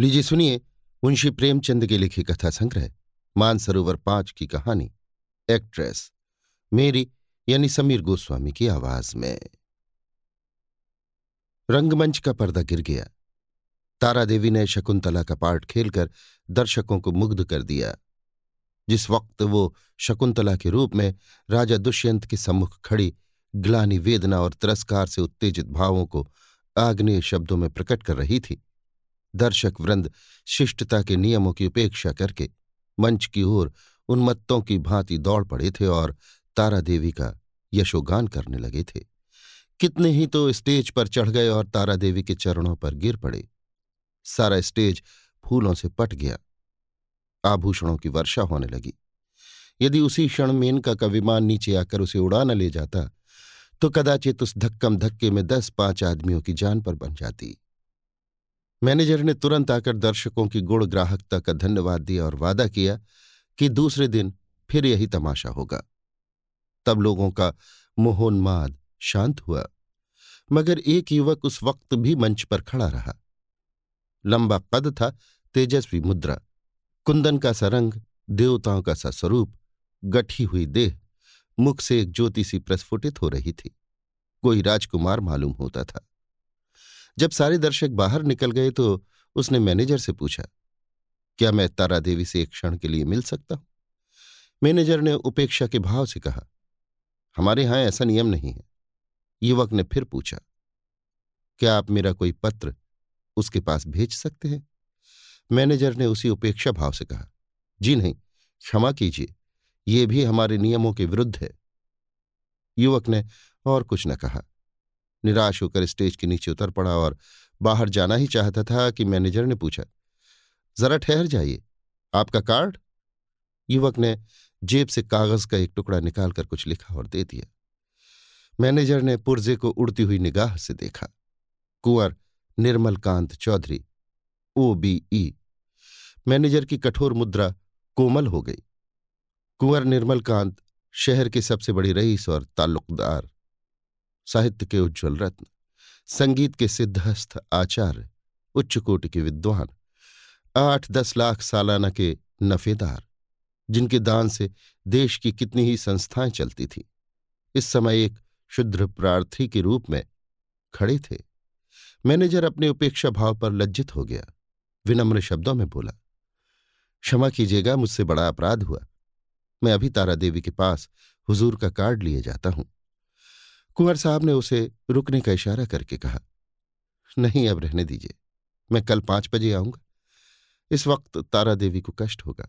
लीजिए सुनिए मुंशी प्रेमचंद के लिखी कथा संग्रह, मानसरोवर पाँच की कहानी, एक्ट्रेस, मेरी यानी समीर गोस्वामी की आवाज़ में। रंगमंच का पर्दा गिर गया। तारा देवी ने शकुंतला का पार्ट खेलकर दर्शकों को मुग्ध कर दिया। जिस वक्त वो शकुंतला के रूप में राजा दुष्यंत के सम्मुख खड़ी ग्लानी वेदना और तिरस्कार से उत्तेजित भावों को आग्नेय शब्दों में प्रकट कर रही थी दर्शक वृंद शिष्टता के नियमों की उपेक्षा करके मंच की ओर उन्मत्तों की भांति दौड़ पड़े थे और तारा देवी का यशोगान करने लगे थे। कितने ही तो स्टेज पर चढ़ गए और तारा देवी के चरणों पर गिर पड़े। सारा स्टेज फूलों से पट गया। आभूषणों की वर्षा होने लगी। यदि उसी क्षण मेनका का विमान नीचे आकर उसे उड़ा न ले जाता तो कदाचित उस धक्कम धक्के में दस पाँच आदमियों की जान पर बन जाती। मैनेजर ने तुरंत आकर दर्शकों की गुण ग्राहकता का धन्यवाद दिया और वादा किया कि दूसरे दिन फिर यही तमाशा होगा। तब लोगों का मोहोन्माद शांत हुआ, मगर एक युवक उस वक्त भी मंच पर खड़ा रहा। लंबा कद था, तेजस्वी मुद्रा, कुंदन का सा रंग, देवताओं का सा स्वरूप, गठी हुई देह, मुख से एक ज्योति सी प्रस्फुटित हो रही थी। कोई राजकुमार मालूम होता था। जब सारे दर्शक बाहर निकल गए तो उसने मैनेजर से पूछा, क्या मैं तारा देवी से एक क्षण के लिए मिल सकता हूँ? मैनेजर ने उपेक्षा के भाव से कहा, हमारे यहाँ ऐसा नियम नहीं है। युवक ने फिर पूछा, क्या आप मेरा कोई पत्र उसके पास भेज सकते हैं? मैनेजर ने उसी उपेक्षा भाव से कहा, जी नहीं, क्षमा कीजिए, ये भी हमारे नियमों के विरुद्ध है। युवक ने और कुछ न कहा। निराश होकर स्टेज के नीचे उतर पड़ा और बाहर जाना ही चाहता था कि मैनेजर ने पूछा, जरा ठहर जाइए, आपका कार्ड? युवक ने जेब से कागज़ का एक टुकड़ा निकालकर कुछ लिखा और दे दिया। मैनेजर ने पुर्जे को उड़ती हुई निगाह से देखा। Kunwar Nirmal Kant Chaudhary, O B E. Manager की कठोर मुद्रा कोमल हो गई। कुंवर निर्मल कांत शहर के सबसे बड़ी रईस और ताल्लुकदार साहित्य के उज्ज्वल रत्न, संगीत के सिद्धस्थ आचार्य, उच्च कोटि के विद्वान, आठ दस लाख सालाना के नफेदार, जिनके दान से देश की कितनी ही संस्थाएँ चलती थीं, इस समय एक शुद्र प्रार्थी के रूप में खड़े थे। मैनेजर अपने उपेक्षा भाव पर लज्जित हो गया, विनम्र शब्दों में बोला, क्षमा कीजिएगा, मुझसे बड़ा अपराध हुआ। मैं अभी तारा देवी के पास हुजूर का कार्ड लिए जाता हूँ। कुंवर साहब ने उसे रुकने का इशारा करके कहा, नहीं, अब रहने दीजिए। मैं कल पाँच बजे आऊँगा। इस वक्त तारा देवी को कष्ट होगा।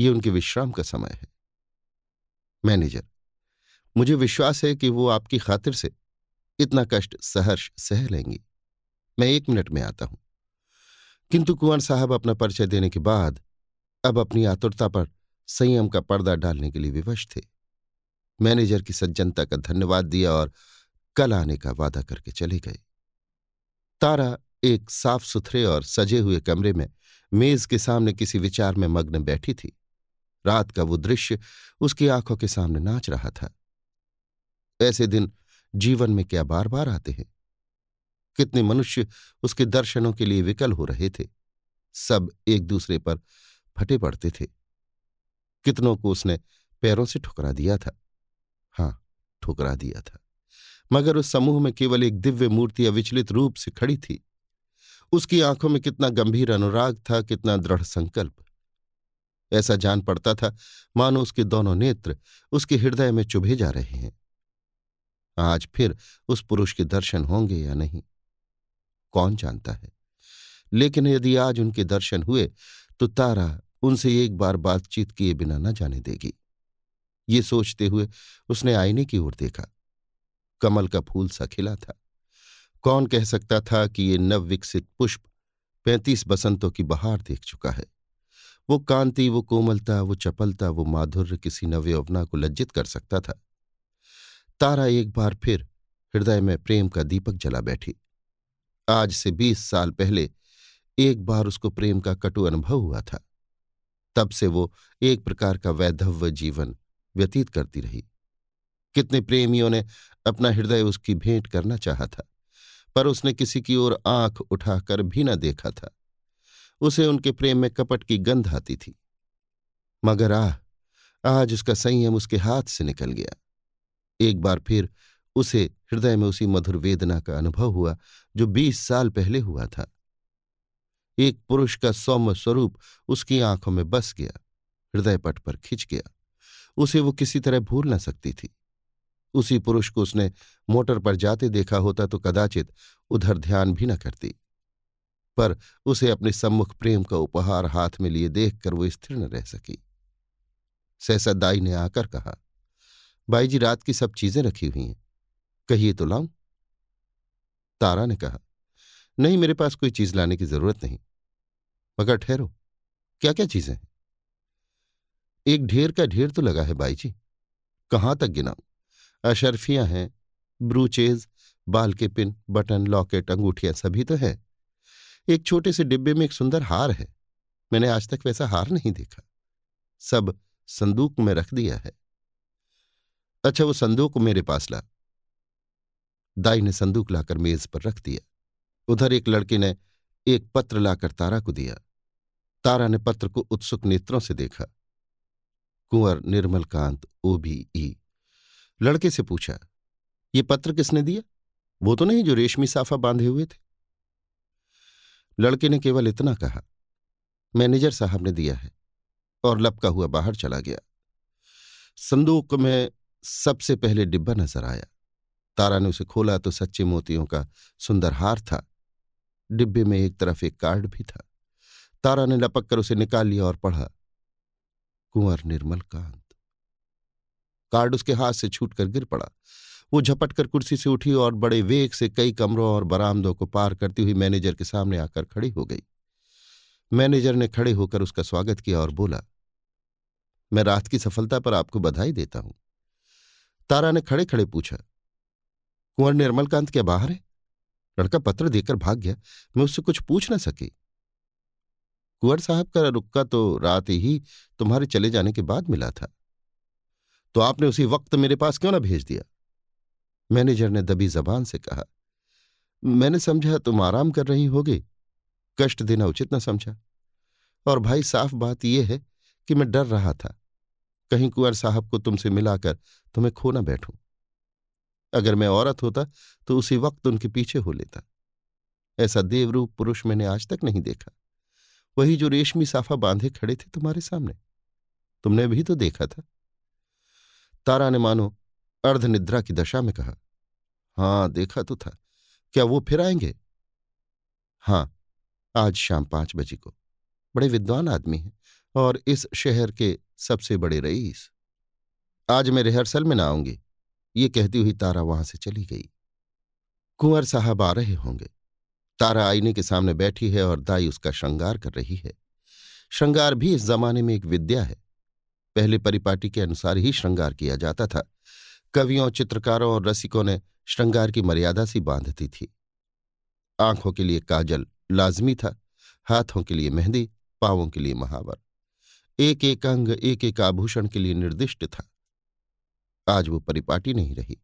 ये उनके विश्राम का समय है। मैनेजर, मुझे विश्वास है कि वो आपकी खातिर से इतना कष्ट सहर्ष सह लेंगी। मैं एक मिनट में आता हूँ। किंतु कुंवर साहब अपना परिचय देने के बाद अब अपनी आतुरता पर संयम का पर्दा डालने के लिए विवश थे। मैनेजर की सज्जनता का धन्यवाद दिया और कल आने का वादा करके चले गए। तारा एक साफ़ सुथरे और सजे हुए कमरे में मेज के सामने किसी विचार में मग्न बैठी थी। रात का वो दृश्य उसकी आँखों के सामने नाच रहा था। ऐसे दिन जीवन में क्या बार बार आते हैं? कितने मनुष्य उसके दर्शनों के लिए विकल हो रहे थे। सब एक दूसरे पर फटे पड़ते थे। कितनों को उसने पैरों से ठुकरा दिया था। ठुकरा दिया था। मगर उस समूह में केवल एक दिव्य मूर्ति अविचलित रूप से खड़ी थी। उसकी आँखों में कितना गंभीर अनुराग था, कितना दृढ़ संकल्प। ऐसा जान पड़ता था, मानो उसके दोनों नेत्र उसके हृदय में चुभे जा रहे हैं। आज फिर उस पुरुष के दर्शन होंगे या नहीं, कौन जानता है। लेकिन यदि आज उनके दर्शन हुए तो तारा उनसे एक बार बातचीत किए बिना न जाने देगी। ये सोचते हुए उसने आईने की ओर देखा। कमल का फूल सा खिला था। कौन कह सकता था कि ये नवविकसित पुष्प पैंतीस बसंतों की बहार देख चुका है। वो कांति, वो कोमलता, वो चपलता, वो माधुर्य किसी नवयौवना को लज्जित कर सकता था। तारा एक बार फिर हृदय में प्रेम का दीपक जला बैठी। आज से बीस साल पहले एक बार उसको प्रेम का कटु अनुभव हुआ था। तब से वो एक प्रकार का वैधव्य जीवन व्यतीत करती रही। कितने प्रेमियों ने अपना हृदय उसकी भेंट करना चाहा था, पर उसने किसी की ओर आँख उठाकर भी न देखा था। उसे उनके प्रेम में कपट की गंध आती थी। मगर आह, आज उसका संयम उसके हाथ से निकल गया। एक बार फिर उसे हृदय में उसी मधुर वेदना का अनुभव हुआ, जो बीस साल पहले हुआ था। एक पुरुष का सौम्य स्वरूप उसकी आँखों में बस गया, हृदय पट पर खिंच गया। उसे वो किसी तरह भूल न सकती थी। उसी पुरुष को उसने मोटर पर जाते देखा होता तो कदाचित उधर ध्यान भी न करती। पर उसे अपने सम्मुख प्रेम का उपहार हाथ में लिए देखकर वो स्थिर न रह सकी। सहसा दाई ने आकर कहा बाई जी, रात की सब चीज़ें रखी हुई हैं। कहिए तो लाऊं? तारा ने कहा, नहीं, मेरे पास कोई चीज़ लाने की ज़रूरत नहीं। मगर ठहरो। क्या क्या चीज़ें हैं? एक ढेर का ढेर तो लगा है बाई जी कहाँ तक गिनाऊं? अशरफियाँ हैं, ब्रूचेज, बाल के पिन, बटन, लॉकेट, अंगूठियाँ सभी तो है। एक छोटे से डिब्बे में एक सुंदर हार है। मैंने आज तक वैसा हार नहीं देखा। सब संदूक में रख दिया है। अच्छा वो संदूक मेरे पास ला। दाई ने संदूक लाकर मेज पर रख दिया। उधर एक लड़के ने एक पत्र लाकर तारा को दिया। तारा ने पत्र को उत्सुक नेत्रों से देखा। कुंवर निर्मल कांत ई। लड़के से पूछा, ये पत्र किसने दिया? वो तो नहीं जो रेशमी साफा बांधे हुए थे? लड़के ने केवल इतना कहा, मैनेजर साहब ने दिया है। और लपका हुआ बाहर चला गया। संदूक में सबसे पहले डिब्बा नज़र आया। तारा ने उसे खोला तो सच्चे मोतियों का सुंदर हार था। डिब्बे में एक तरफ़ एक कार्ड भी था। तारा ने लपक कर उसे निकाल लिया और पढ़ा कुंवर निर्मल कांत। कार्ड उसके हाथ से छूटकर गिर पड़ा। वो झपट कर कुर्सी से उठी और बड़े वेग से कई कमरों और बरामदों को पार करती हुई मैनेजर के सामने आकर खड़ी हो गई। मैनेजर ने खड़े होकर उसका स्वागत किया और बोला, मैं रात की सफलता पर आपको बधाई देता हूँ। तारा ने खड़े खड़े पूछा, कुंवर निर्मलकांत क्या बाहर है? लड़का पत्र देकर भाग गया। मैं उससे कुछ पूछ न सकी। कुंवर साहब का रुक्का तो रात ही तुम्हारे चले जाने के बाद मिला था। तो आपने उसी वक्त मेरे पास क्यों ना भेज दिया? मैनेजर ने दबी जबान से कहा, मैंने समझा तुम आराम कर रही होगी। कष्ट देना उचित न समझा। और भाई, साफ़ बात यह है कि मैं डर रहा था। कहीं कुंवर साहब को तुमसे मिलाकर तुम्हें खो न बैठूं। अगर मैं औरत होता तो उसी वक्त उनके पीछे हो लेता। ऐसा देवरूप पुरुष मैंने आज तक नहीं देखा। वही जो रेशमी साफा बांधे खड़े थे तुम्हारे सामने। तुमने भी तो देखा था। तारा ने मानो अर्धनिद्रा की दशा में कहा, हाँ, देखा तो था। क्या वो फिर आएँगे? हाँ, आज शाम पाँच बजे को। बड़े विद्वान आदमी हैं और इस शहर के सबसे बड़े रईस। आज मैं रिहर्सल में ना आऊँगी। ये कहती हुई तारा वहाँ से चली गई। कुंवर साहब आ रहे होंगे। तारा आईने के सामने बैठी है और दाई उसका श्रृंगार कर रही है। श्रृंगार भी इस जमाने में एक विद्या है। पहले परिपाटी के अनुसार ही श्रृंगार किया जाता था। कवियों, चित्रकारों और रसिकों ने श्रृंगार की मर्यादा सी बांधती थी। आँखों के लिए काजल लाजमी था, हाथों के लिए मेहंदी, पांवों के लिए महावर। एक एक अंग एक एक आभूषण के लिए निर्दिष्ट था। आज वो परिपाटी नहीं रही।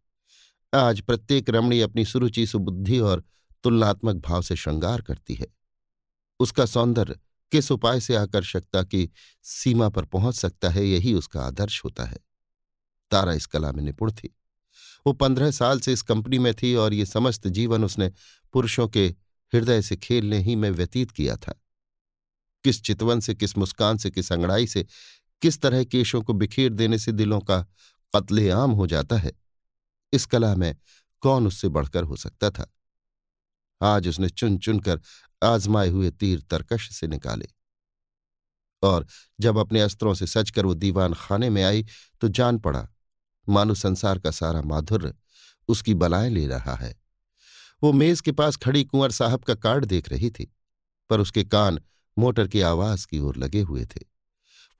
आज प्रत्येक रमणी अपनी सुरुचि, सुबुद्धि और तुलनात्मक भाव से श्रृंगार करती है। उसका सौंदर्य किस उपाय से आकर्षकता की सीमा पर पहुँच सकता है, यही उसका आदर्श होता है। तारा इस कला में निपुण थी। वो पंद्रह साल से इस कंपनी में थी और ये समस्त जीवन उसने पुरुषों के हृदय से खेलने ही में व्यतीत किया था। किस चितवन से, किस मुस्कान से, किस अंगड़ाई से, किस तरह केशों को बिखेर देने से दिलों का कत्लेआम हो जाता है, इस कला में कौन उससे बढ़कर हो सकता था? आज उसने चुन चुनकर आजमाए हुए तीर तरकश से निकाले। और जब अपने अस्त्रों से सचकर वो दीवान खाने में आई तो जान पड़ा, मानो संसार का सारा माधुर्य उसकी बलाएँ ले रहा है। वो मेज के पास खड़ी कुंवर साहब का कार्ड देख रही थी, पर उसके कान मोटर की आवाज़ की ओर लगे हुए थे।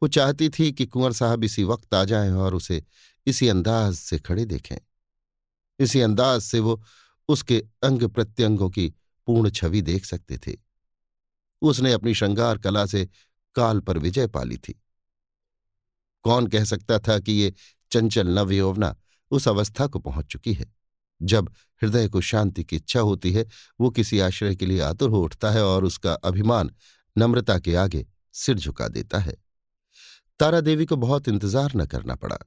वो चाहती थी कि कुंवर साहब इसी वक्त आ जाएँ और उसे इसी अंदाज से खड़े देखें। इसी अंदाज से वो उसके अंग प्रत्यंगों की पूर्ण छवि देख सकते थे। उसने अपनी श्रृंगार कला से काल पर विजय पाली थी। कौन कह सकता था कि ये चंचल नवयौवना उस अवस्था को पहुँच चुकी है? जब हृदय को शांति की इच्छा होती है, वो किसी आश्रय के लिए आतुर हो उठता है और उसका अभिमान नम्रता के आगे सिर झुका देता है। तारा देवी को बहुत इंतज़ार न करना पड़ा।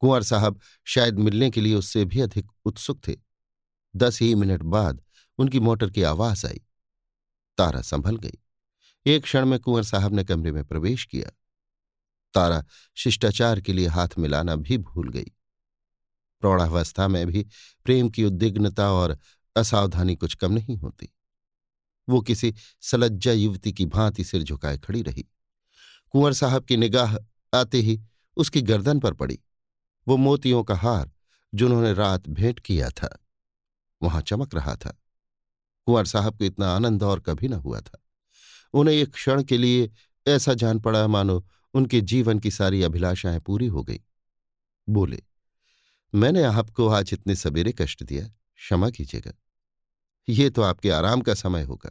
कुंवर साहब शायद मिलने के लिए उससे भी अधिक उत्सुक थे। दस ही मिनट बाद उनकी मोटर की आवाज़ आई। तारा संभल गई। एक क्षण में कुंवर साहब ने कमरे में प्रवेश किया। तारा शिष्टाचार के लिए हाथ मिलाना भी भूल गई। प्रौढ़ावस्था में भी प्रेम की उद्विग्नता और असावधानी कुछ कम नहीं होती। वो किसी सलज्जा युवती की भांति सिर झुकाए खड़ी रही। कुंवर साहब की निगाह आते ही उसकी गर्दन पर पड़ी। वो मोतियों का हार, जिन्होंने रात भेंट किया था। वहाँ चमक रहा था। कुंवर साहब को इतना आनंद और कभी न हुआ था। उन्हें एक क्षण के लिए ऐसा जान पड़ा, मानो उनके जीवन की सारी अभिलाषाएँ पूरी हो गई। बोले, मैंने आपको आज इतने सवेरे कष्ट दिया, क्षमा कीजिएगा। ये तो आपके आराम का समय होगा।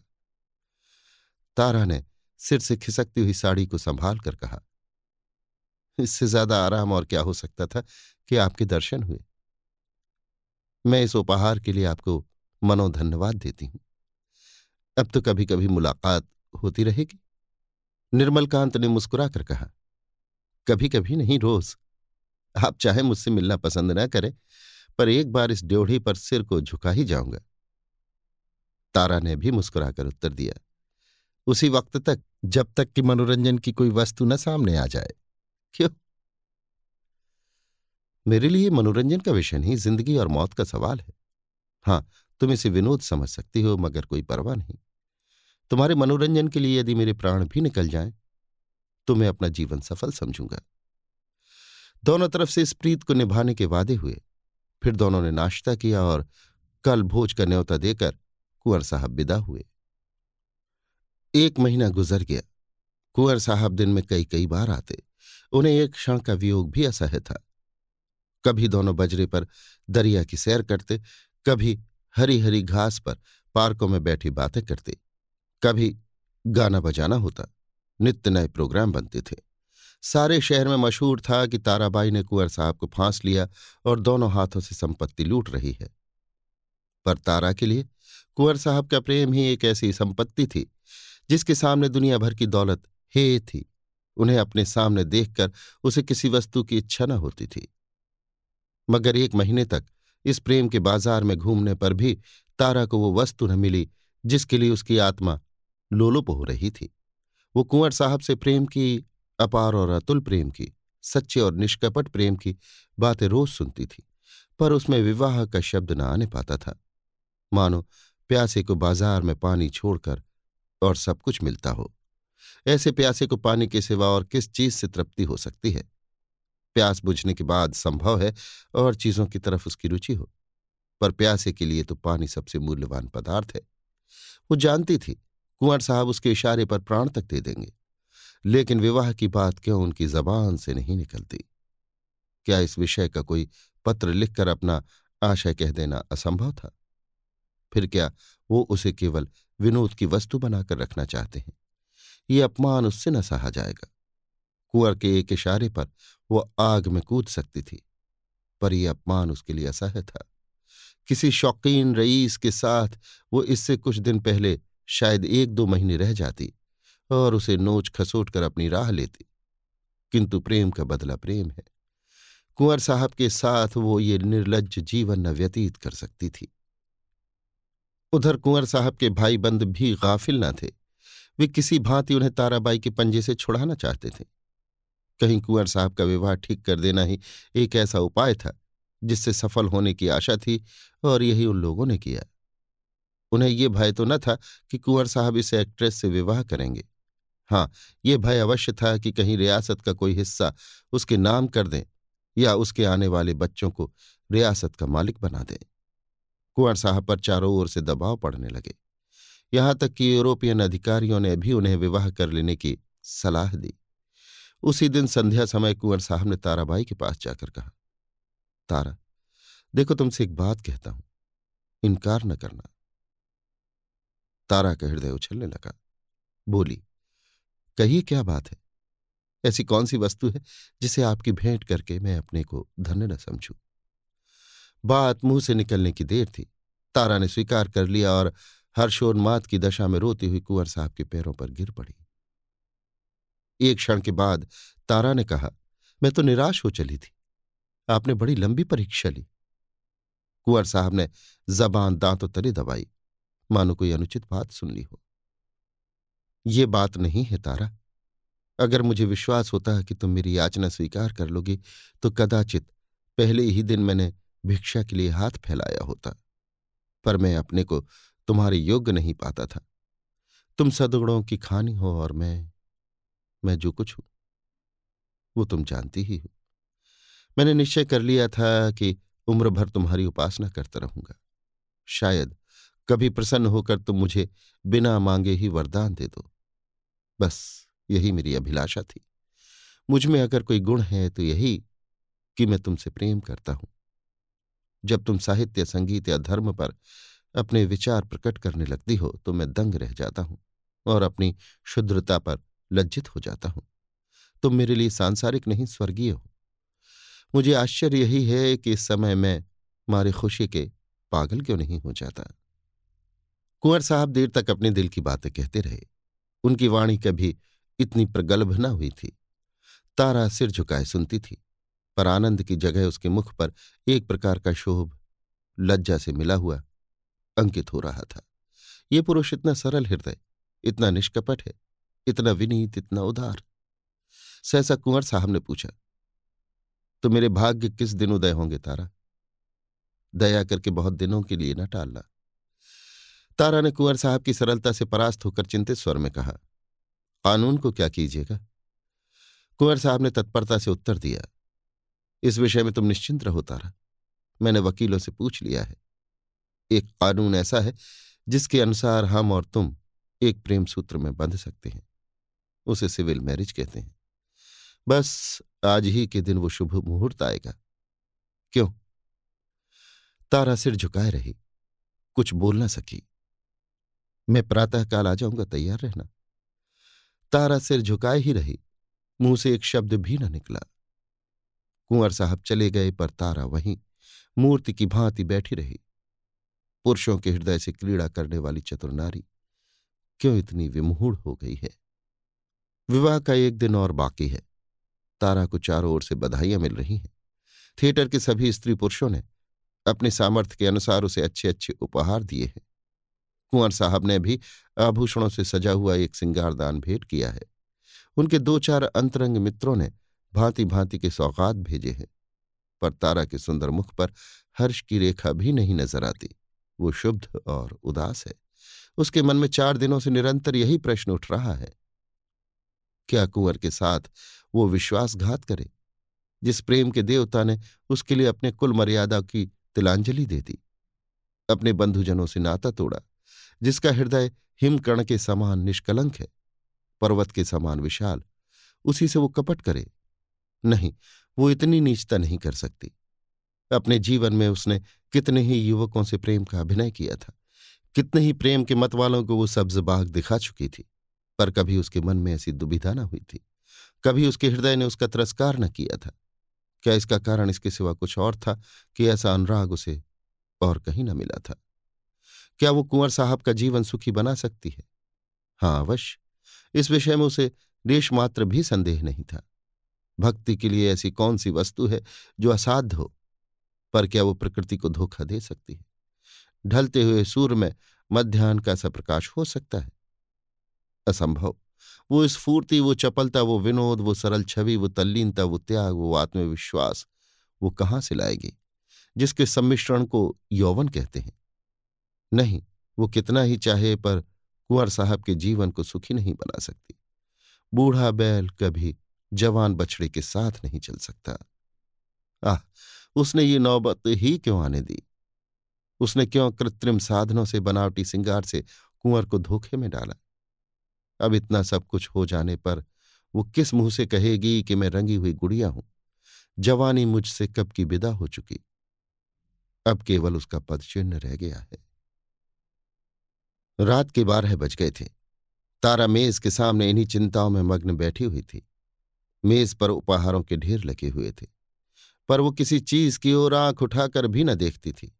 तारा ने सिर से खिसकती हुई साड़ी को संभाल कर कहा, इससे ज़्यादा आराम और क्या हो सकता था कि आपके दर्शन हुए? मैं इस उपहार के लिए आपको मनोधन्यवाद देती हूँ। अब तो कभी कभी मुलाकात होती रहेगी। निर्मलकांत ने मुस्कुराकर कहा कभी कभी नहीं रोज। आप चाहे मुझसे मिलना पसंद न करें, पर एक बार इस ड्योढ़ी पर सिर को झुका ही जाऊँगा। तारा ने भी मुस्कुराकर उत्तर दिया, उसी वक्त तक, जब तक कि मनोरंजन की कोई वस्तु न सामने आ जाए। क्यों? मेरे लिए मनोरंजन का विषय नहीं, ज़िंदगी और मौत का सवाल है। हाँ, तुम इसे विनोद समझ सकती हो, मगर कोई परवाह नहीं। तुम्हारे मनोरंजन के लिए यदि मेरे प्राण भी निकल जाएँ तो मैं अपना जीवन सफल समझूँगा। दोनों तरफ़ से इस प्रीत को निभाने के वादे हुए। फिर दोनों ने नाश्ता किया और कल भोज का न्योता देकर कुंवर साहब विदा हुए। एक महीना गुजर गया। कुंवर साहब दिन में कई कई बार आते। उन्हें एक क्षण का वियोग भी असह्य था। कभी दोनों बजरे पर दरिया की सैर करते, कभी हरी हरी घास पर पार्कों में बैठी बातें करते, कभी गाना बजाना होता, नित्य नए प्रोग्राम बनते थे। सारे शहर में मशहूर था कि ताराबाई ने कुंवर साहब को फांस लिया और दोनों हाथों से संपत्ति लूट रही है। पर तारा के लिए कुंवर साहब का प्रेम ही एक ऐसी संपत्ति थी, जिसके सामने दुनिया भर की दौलत हे थी। उन्हें अपने सामने देखकर उसे किसी वस्तु की इच्छा न होती थी। मगर एक महीने तक इस प्रेम के बाज़ार में घूमने पर भी तारा को वो वस्तु न मिली, जिसके लिए उसकी आत्मा लोलुप हो रही थी। वो कुंवर साहब से प्रेम की, अपार और अतुल प्रेम की, सच्चे और निष्कपट प्रेम की बातें रोज सुनती थी, पर उसमें विवाह का शब्द न आने पाता था। मानो प्यासे को बाज़ार में पानी छोड़कर और सब कुछ मिलता हो। ऐसे प्यासे को पानी के सिवा और किस चीज़ से तृप्ति हो सकती है? प्यास बुझने के बाद संभव है और चीज़ों की तरफ़ उसकी रुचि हो। पर प्यासे के लिए तो पानी सबसे मूल्यवान पदार्थ है। वो जानती थी, कुंवर साहब उसके इशारे पर प्राण तक दे देंगे। लेकिन विवाह की बात क्यों उनकी जबान से नहीं निकलती? क्या इस विषय का कोई पत्र लिखकर अपना आशय कह देना असंभव था? फिर क्या वो उसे केवल विनोद की वस्तु बनाकर रखना चाहते हैं? ये अपमान उससे न सहा जाएगा। कुंवर के एक इशारे पर वो आग में कूद सकती थी, पर यह अपमान उसके लिए असह्य था। किसी शौकीन रईस के साथ वो इससे कुछ दिन पहले शायद एक दो महीने रह जाती और उसे नोच खसोट कर अपनी राह लेती। किंतु प्रेम का बदला प्रेम है। कुंवर साहब के साथ वो ये निर्लज जीवन न व्यतीत कर सकती थी। उधर कुंवर साहब के भाई बंद भी गाफिल न थे। वे किसी भांति उन्हें ताराबाई के पंजे से छुड़ाना चाहते थे। कहीं कुंवर साहब का विवाह ठीक कर देना ही एक ऐसा उपाय था, जिससे सफल होने की आशा थी और यही उन लोगों ने किया। उन्हें ये भय तो न था कि कुंवर साहब इस एक्ट्रेस से विवाह करेंगे। हाँ ये भय अवश्य था कि कहीं रियासत का कोई हिस्सा उसके नाम कर दें या उसके आने वाले बच्चों को रियासत का मालिक बना दें। कुंवर साहब पर चारों ओर से दबाव पड़ने लगे। यहाँ तक कि यूरोपियन अधिकारियों ने भी उन्हें विवाह कर लेने की सलाह दी। उसी दिन संध्या समय कुंवर साहब ने ताराबाई के पास जाकर कहा, तारा, देखो तुमसे एक बात कहता हूँ। इनकार न करना। तारा का हृदय उछलने लगा। बोली, कहिए क्या बात है? ऐसी कौन सी वस्तु है जिसे आपकी भेंट करके मैं अपने को धन्य न समझू? बात मुँह से निकलने की देर थी। तारा ने स्वीकार कर लिया और हर्षोन्माद की दशा में रोती हुई कुंवर साहब के पैरों पर गिर पड़ी। एक क्षण के बाद तारा ने कहा, मैं तो निराश हो चली थी। आपने बड़ी लंबी परीक्षा ली। कुंवर साहब ने जबान दांतों तले दबाई। मानो कोई अनुचित बात सुन ली हो। ये बात नहीं है तारा। अगर मुझे विश्वास होता है कि तुम मेरी याचना स्वीकार कर लोगी तो कदाचित पहले ही दिन मैंने भिक्षा के लिए हाथ फैलाया होता। पर मैं अपने को तुम्हारे योग्य नहीं पाता था। तुम सदगुणों की खानी हो और मैं मैं जो कुछ हूँ। वो तुम जानती ही हो। मैंने निश्चय कर लिया था कि उम्र भर तुम्हारी उपासना करता रहूँगा। शायद कभी प्रसन्न होकर तुम मुझे बिना मांगे ही वरदान दे दो। बस यही मेरी अभिलाषा थी। मुझमें अगर कोई गुण है तो यही कि मैं तुमसे प्रेम करता हूँ। जब तुम साहित्य, संगीत या धर्म पर अपने विचार प्रकट करने लगती हो तो मैं दंग रह जाता हूँ और अपनी शुद्रता पर लज्जित हो जाता हूँ। तुम मेरे लिए सांसारिक नहीं, स्वर्गीय हो। मुझे आश्चर्य यही है कि इस समय मैं मारे खुशी के पागल क्यों नहीं हो जाता? कुंवर साहब देर तक अपने दिल की बातें कहते रहे। उनकी वाणी कभी इतनी प्रगल्भ न हुई थी। तारा सिर झुकाए सुनती थी, पर आनंद की जगह उसके मुख पर एक प्रकार का शोभ, लज्जा से मिला हुआ अंकित हो रहा था। ये पुरुष इतना सरल हृदय, इतना निष्कपट है। इतना विनीत, इतना उदार। सहसा कुंवर साहब ने पूछा तो मेरे भाग्य किस दिन उदय होंगे तारा? दया करके बहुत दिनों के लिए न टालना। तारा ने कुंवर साहब की सरलता से परास्त होकर चिंतित स्वर में कहा, कानून को क्या कीजिएगा? कुंवर साहब ने तत्परता से उत्तर दिया, इस विषय में तुम निश्चिंत रहो तारा। मैंने वकीलों से पूछ लिया है। एक कानून ऐसा है जिसके अनुसार हम और तुम एक प्रेम सूत्र में बंध सकते हैं। उसे सिविल मैरिज कहते हैं। बस आज ही के दिन वो शुभ मुहूर्त आएगा। क्यों? तारा सिर झुकाए रही। कुछ बोल ना सकी। मैं प्रातःकाल आ जाऊँगा, तैयार रहना। तारा सिर झुकाए ही रही। मुँह से एक शब्द भी न निकला। कुंवर साहब चले गए, पर तारा वहीं। मूर्ति की भांति बैठी रही। पुरुषों के हृदय से क्रीड़ा करने वाली चतुर नारी। क्यों इतनी विमूढ़ हो गई है? विवाह का एक दिन और बाकी है। तारा को चारों ओर से बधाइयाँ मिल रही हैं। थिएटर के सभी स्त्री पुरुषों ने अपने सामर्थ्य के अनुसार उसे अच्छे अच्छे उपहार दिए हैं। कुंवर साहब ने भी आभूषणों से सजा हुआ एक सिंगारदान भेंट किया है। उनके दो चार अंतरंग मित्रों ने भांति भांति के सौगात भेजे हैं। पर तारा के सुंदर मुख पर हर्ष की रेखा भी नहीं नज़र आती। वो शुद्ध और उदास है। उसके मन में चार दिनों से निरंतर यही प्रश्न उठ रहा है। क्या कुंवर के साथ वो विश्वासघात करे? जिस प्रेम के देवता ने उसके लिए अपने कुल मर्यादा की तिलांजलि दे दी। अपने बंधुजनों से नाता तोड़ा, जिसका हृदय हिमकर्ण के समान निष्कलंक है। पर्वत के समान विशाल, उसी से वो कपट करे। नहीं, वो इतनी नीचता नहीं कर सकती। अपने जीवन में उसने कितने ही युवकों से प्रेम का अभिनय किया था, कितने ही प्रेम के मत वालों को वो सब्ज बाग दिखा चुकी थी। पर कभी उसके मन में ऐसी दुविधा न हुई थी। कभी उसके हृदय ने उसका तिरस्कार न किया था। क्या इसका कारण इसके सिवा कुछ और था कि ऐसा अनुराग उसे और कहीं न मिला था? क्या वो कुंवर साहब का जीवन सुखी बना सकती है? हाँ अवश्य। इस विषय में उसे देश मात्र भी संदेह नहीं था। भक्ति के लिए ऐसी कौन सी वस्तु है जो असाध्य हो, पर क्या वो प्रकृति को धोखा दे सकती है? ढलते हुए सूर्य में मध्यान्ह का सा प्रकाश हो सकता है। असंभव। वो स्फूर्ति, वो चपलता, वो विनोद, वो सरल छवि, वो तल्लीनता, वो त्याग, वो आत्मविश्वास, वो कहाँ से लाएगी? जिसके सम्मिश्रण को यौवन कहते हैं। नहीं, वो कितना ही चाहे, पर कुंवर साहब के जीवन को सुखी नहीं बना सकती। बूढ़ा बैल कभी जवान बछड़े के साथ नहीं चल सकता। आह, उसने ये नौबत ही क्यों आने दी? उसने क्यों कृत्रिम साधनों से, बनावटी सिंगार से कुंवर को धोखे में डाला? अब इतना सब कुछ हो जाने पर वो किस मुँह से कहेगी कि मैं रंगी हुई गुड़िया हूँ? जवानी मुझसे कब की विदा हो चुकी? अब केवल उसका पद चिन्ह रह गया है। रात के बारह बज गए थे। तारा मेज के सामने इन्हीं चिंताओं में मग्न बैठी हुई थी। मेज पर उपहारों के ढेर लगे हुए थे। पर वो किसी चीज़ की ओर आँख उठाकर भी न देखती थी।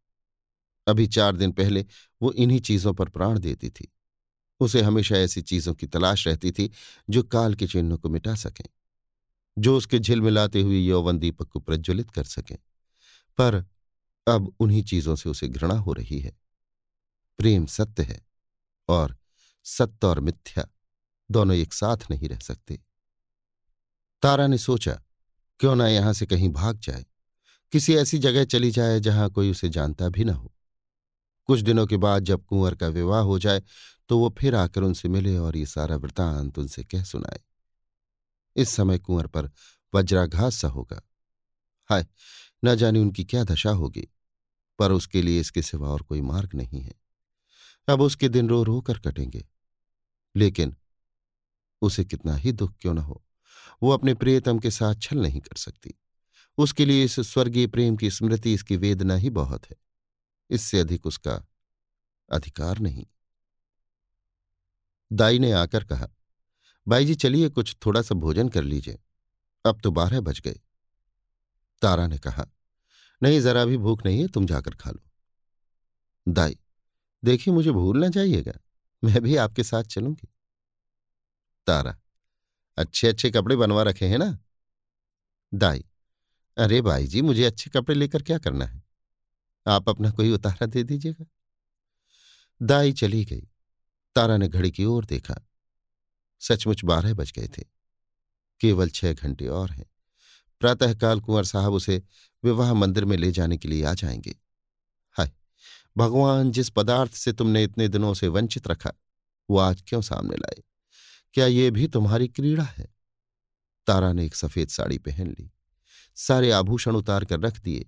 अभी चार दिन पहले वो इन्हीं चीज़ों पर प्राण देती थी। उसे हमेशा ऐसी चीज़ों की तलाश रहती थी, जो काल के चिन्हों को मिटा सकें, जो उसके झिलमिलाते हुए यौवन दीपक को प्रज्वलित कर सकें। पर अब उन्हीं चीज़ों से उसे घृणा हो रही है। प्रेम सत्य है और सत्य और मिथ्या दोनों एक साथ नहीं रह सकते। तारा ने सोचा, क्यों ना यहाँ से कहीं भाग जाए, किसी ऐसी जगह चली जाए जहाँ कोई उसे जानता भी ना हो। कुछ दिनों के बाद जब कुंवर का विवाह हो जाए तो वो फिर आकर उनसे मिले और ये सारा वृतांत उनसे कह सुनाए। इस समय कुंवर पर वज्राघात सा होगा। हाय, न जाने उनकी क्या दशा होगी, पर उसके लिए इसके सिवा और कोई मार्ग नहीं है। अब उसके दिन रो रो कर कटेंगे। लेकिन उसे कितना ही दुख क्यों न हो, वो अपने प्रियतम के साथ छल नहीं कर सकती। उसके लिए इस स्वर्गीय प्रेम की स्मृति, इसकी वेदना ही बहुत है। इससे अधिक उसका अधिकार नहीं। दाई ने आकर कहा, बाई जी, चलिए कुछ थोड़ा सा भोजन कर लीजिए। अब तो बारह बज गए। तारा ने कहा, नहीं, जरा भी भूख नहीं है, तुम जाकर खा लो। दाई, देखिए, मुझे भूल ना जाइएगा, मैं भी आपके साथ चलूँगी। तारा अच्छे अच्छे कपड़े बनवा रखे हैं ना? दाई, अरे भाई जी, मुझे अच्छे कपड़े लेकर क्या करना है? आप अपना कोई उतारा दे दीजिएगा? दाई चली गई। तारा ने घड़ी की ओर देखा। सचमुच बारह बज गए थे। केवल छह घंटे और हैं। प्रातःकाल कुंवर साहब उसे विवाह मंदिर में ले जाने के लिए आ जाएँगे। हाय, भगवान जिस पदार्थ से तुमने इतने दिनों से वंचित रखा, वो आज क्यों सामने लाए? क्या ये भी तुम्हारी क्रीड़ा है? तारा ने एक सफ़ेद साड़ी पहन ली। सारे आभूषण उतार कर रख दिए।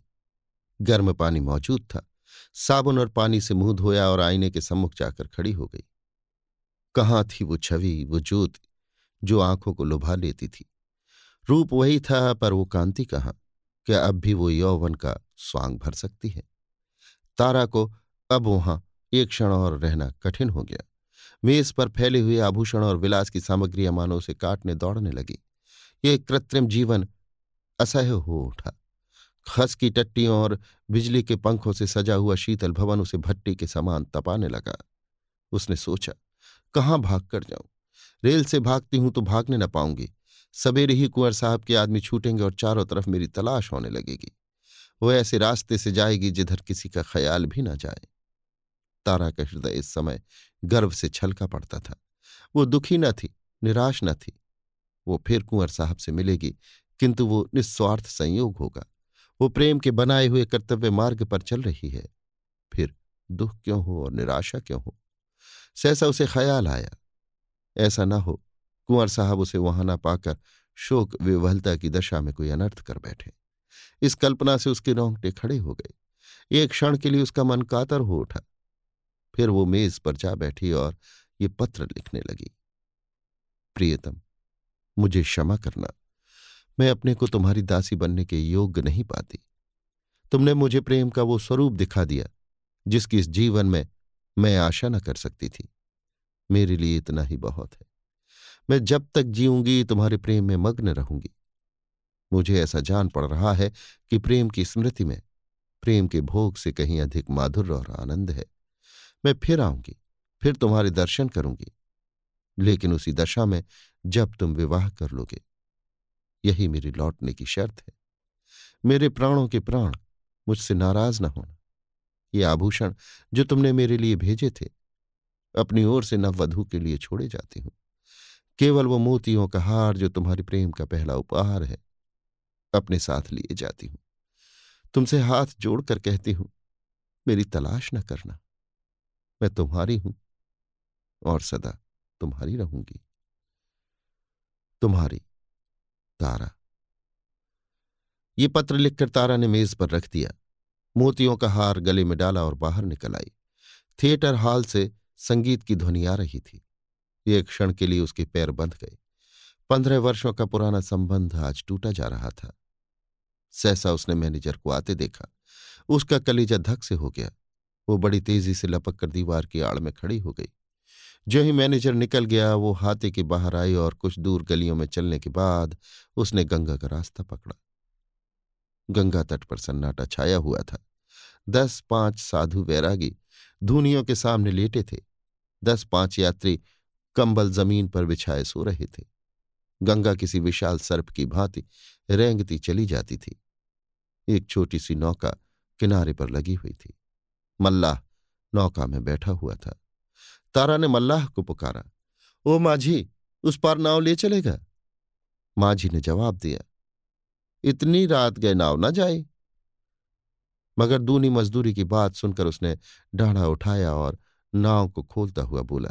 गर्म पानी मौजूद था। साबुन और पानी से मुँह धोया और आईने के सम्मुख जाकर खड़ी हो गई। कहाँ थी वो छवि, वो ज्योति जो आँखों को लुभा लेती थी? रूप वही था, पर वो कांति कहाँ? क्या अब भी वो यौवन का स्वांग भर सकती है? तारा को अब वहाँ एक क्षण और रहना कठिन हो गया। मेज पर फैले हुए आभूषण और विलास की सामग्रियाँ मानो से काटने दौड़ने लगी। ये कृत्रिम जीवन असह्य हो उठा। खस की टट्टियों और बिजली के पंखों से सजा हुआ शीतल भवन उसे भट्टी के समान तपाने लगा। उसने सोचा कहाँ भाग कर जाऊँ? रेल से भागती हूँ तो भागने न पाऊँगी। सवेरे ही कुंवर साहब के आदमी छूटेंगे और चारों तरफ़ मेरी तलाश होने लगेगी। वो ऐसे रास्ते से जाएगी जिधर किसी का ख्याल भी ना जाए। तारा का हृदय इस समय गर्व से छलका पड़ता था। वो दुखी न थी, निराश न थी। वो फिर कुंवर साहब से मिलेगी, किंतु वो निस्वार्थ संयोग होगा। वो प्रेम के बनाए हुए कर्तव्य मार्ग पर चल रही है। फिर दुख क्यों हो और निराशा क्यों हो? सहसा उसे ख्याल आया। ऐसा न हो, कुंवर साहब उसे वहाँ न पाकर शोक विवलता की दशा में कोई अनर्थ कर बैठे। इस कल्पना से उसके रोंगटे खड़े हो गए। एक क्षण के लिए उसका मन कातर हो उठा। फिर वो मेज पर जा बैठी और ये पत्र लिखने लगी। प्रियतम, मुझे क्षमा करना। मैं अपने को तुम्हारी दासी बनने के योग्य नहीं पाती। तुमने मुझे प्रेम का वो स्वरूप दिखा दिया, जिसकी इस जीवन में मैं आशा न कर सकती थी। मेरे लिए इतना ही बहुत है। मैं जब तक जीऊँगी, तुम्हारे प्रेम में मग्न रहूँगी। मुझे ऐसा जान पड़ रहा है कि प्रेम की स्मृति में, प्रेम के भोग से कहीं अधिक माधुर्य और आनंद है। मैं फिर आऊँगी, फिर तुम्हारे दर्शन करूँगी। लेकिन उसी दशा में जब तुम विवाह कर लोगे, यही मेरी लौटने की शर्त है। मेरे प्राणों के प्राण मुझसे नाराज़ न होना। ये आभूषण जो तुमने मेरे लिए भेजे थे, अपनी ओर से नववधु के लिए छोड़े जाते हूँ। केवल वो मोतियों का हार जो तुम्हारे प्रेम का पहला उपहार है, अपने साथ लिए जाती हूँ। तुमसे हाथ जोड़कर कहती हूँ, मेरी तलाश न करना, मैं तुम्हारी हूँ और सदा तुम्हारी रहूँगी। तुम्हारी तारा। ये पत्र लिखकर तारा ने मेज पर रख दिया। मोतियों का हार गले में डाला और बाहर निकल आई। थिएटर हॉल से संगीत की ध्वनि आ रही थी। एक क्षण के लिए उसके पैर बंध गए। पंद्रह वर्षों का पुराना संबंध आज टूटा जा रहा था। सहसा उसने मैनेजर को आते देखा। उसका कलेजा धक से हो गया। वो बड़ी तेज़ी से लपक कर दीवार की आड़ में खड़ी हो गई। जो ही मैनेजर निकल गया, वो हाथे के बाहर आई और कुछ दूर गलियों में चलने के बाद उसने गंगा का रास्ता पकड़ा। गंगा तट पर सन्नाटा छाया हुआ था। दस पाँच साधु वैरागी धूनियों के सामने लेटे थे। दस पाँच यात्री कंबल ज़मीन पर बिछाए सो रहे थे। गंगा किसी विशाल सर्प की भांति रेंगती चली जाती थी। एक छोटी सी नौका किनारे पर लगी हुई थी। मल्लाह नौका में बैठा हुआ था। तारा ने मल्लाह को पुकारा, ओ माझी, उस पार नाव ले चलेगा? माझी ने जवाब दिया इतनी रात गए नाव ना जाए। मगर दूनी मजदूरी की बात सुनकर उसने डाढ़ा उठाया और नाव को खोलता हुआ बोला,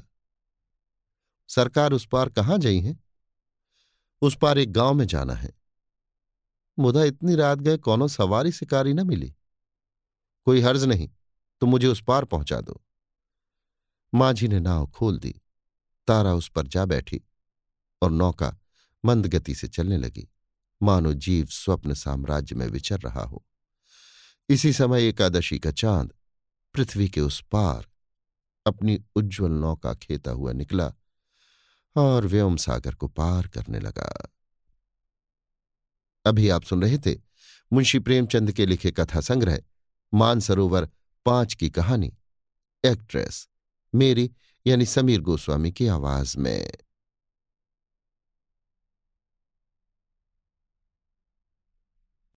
सरकार उस पार कहाँ गई है? उस पार एक गाँव में जाना है। मुदा इतनी रात गए कौनो सवारी शिकारी न मिली। कोई हर्ज नहीं तो मुझे उस पार पहुँचा दो। माझी ने नाव खोल दी, तारा उस पर जा बैठी और नौका मंद गति से चलने लगी। मानो जीव स्वप्न साम्राज्य में विचर रहा हो। इसी समय एकादशी का चाँद पृथ्वी के उस पार अपनी उज्ज्वल नौका खेता हुआ निकला और व्योम सागर को पार करने लगा। अभी आप सुन रहे थे मुंशी प्रेमचंद के लिखे कथा संग्रह, मानसरोवर पाँच की कहानी, एक्ट्रेस मेरी यानी समीर गोस्वामी की आवाज़ में।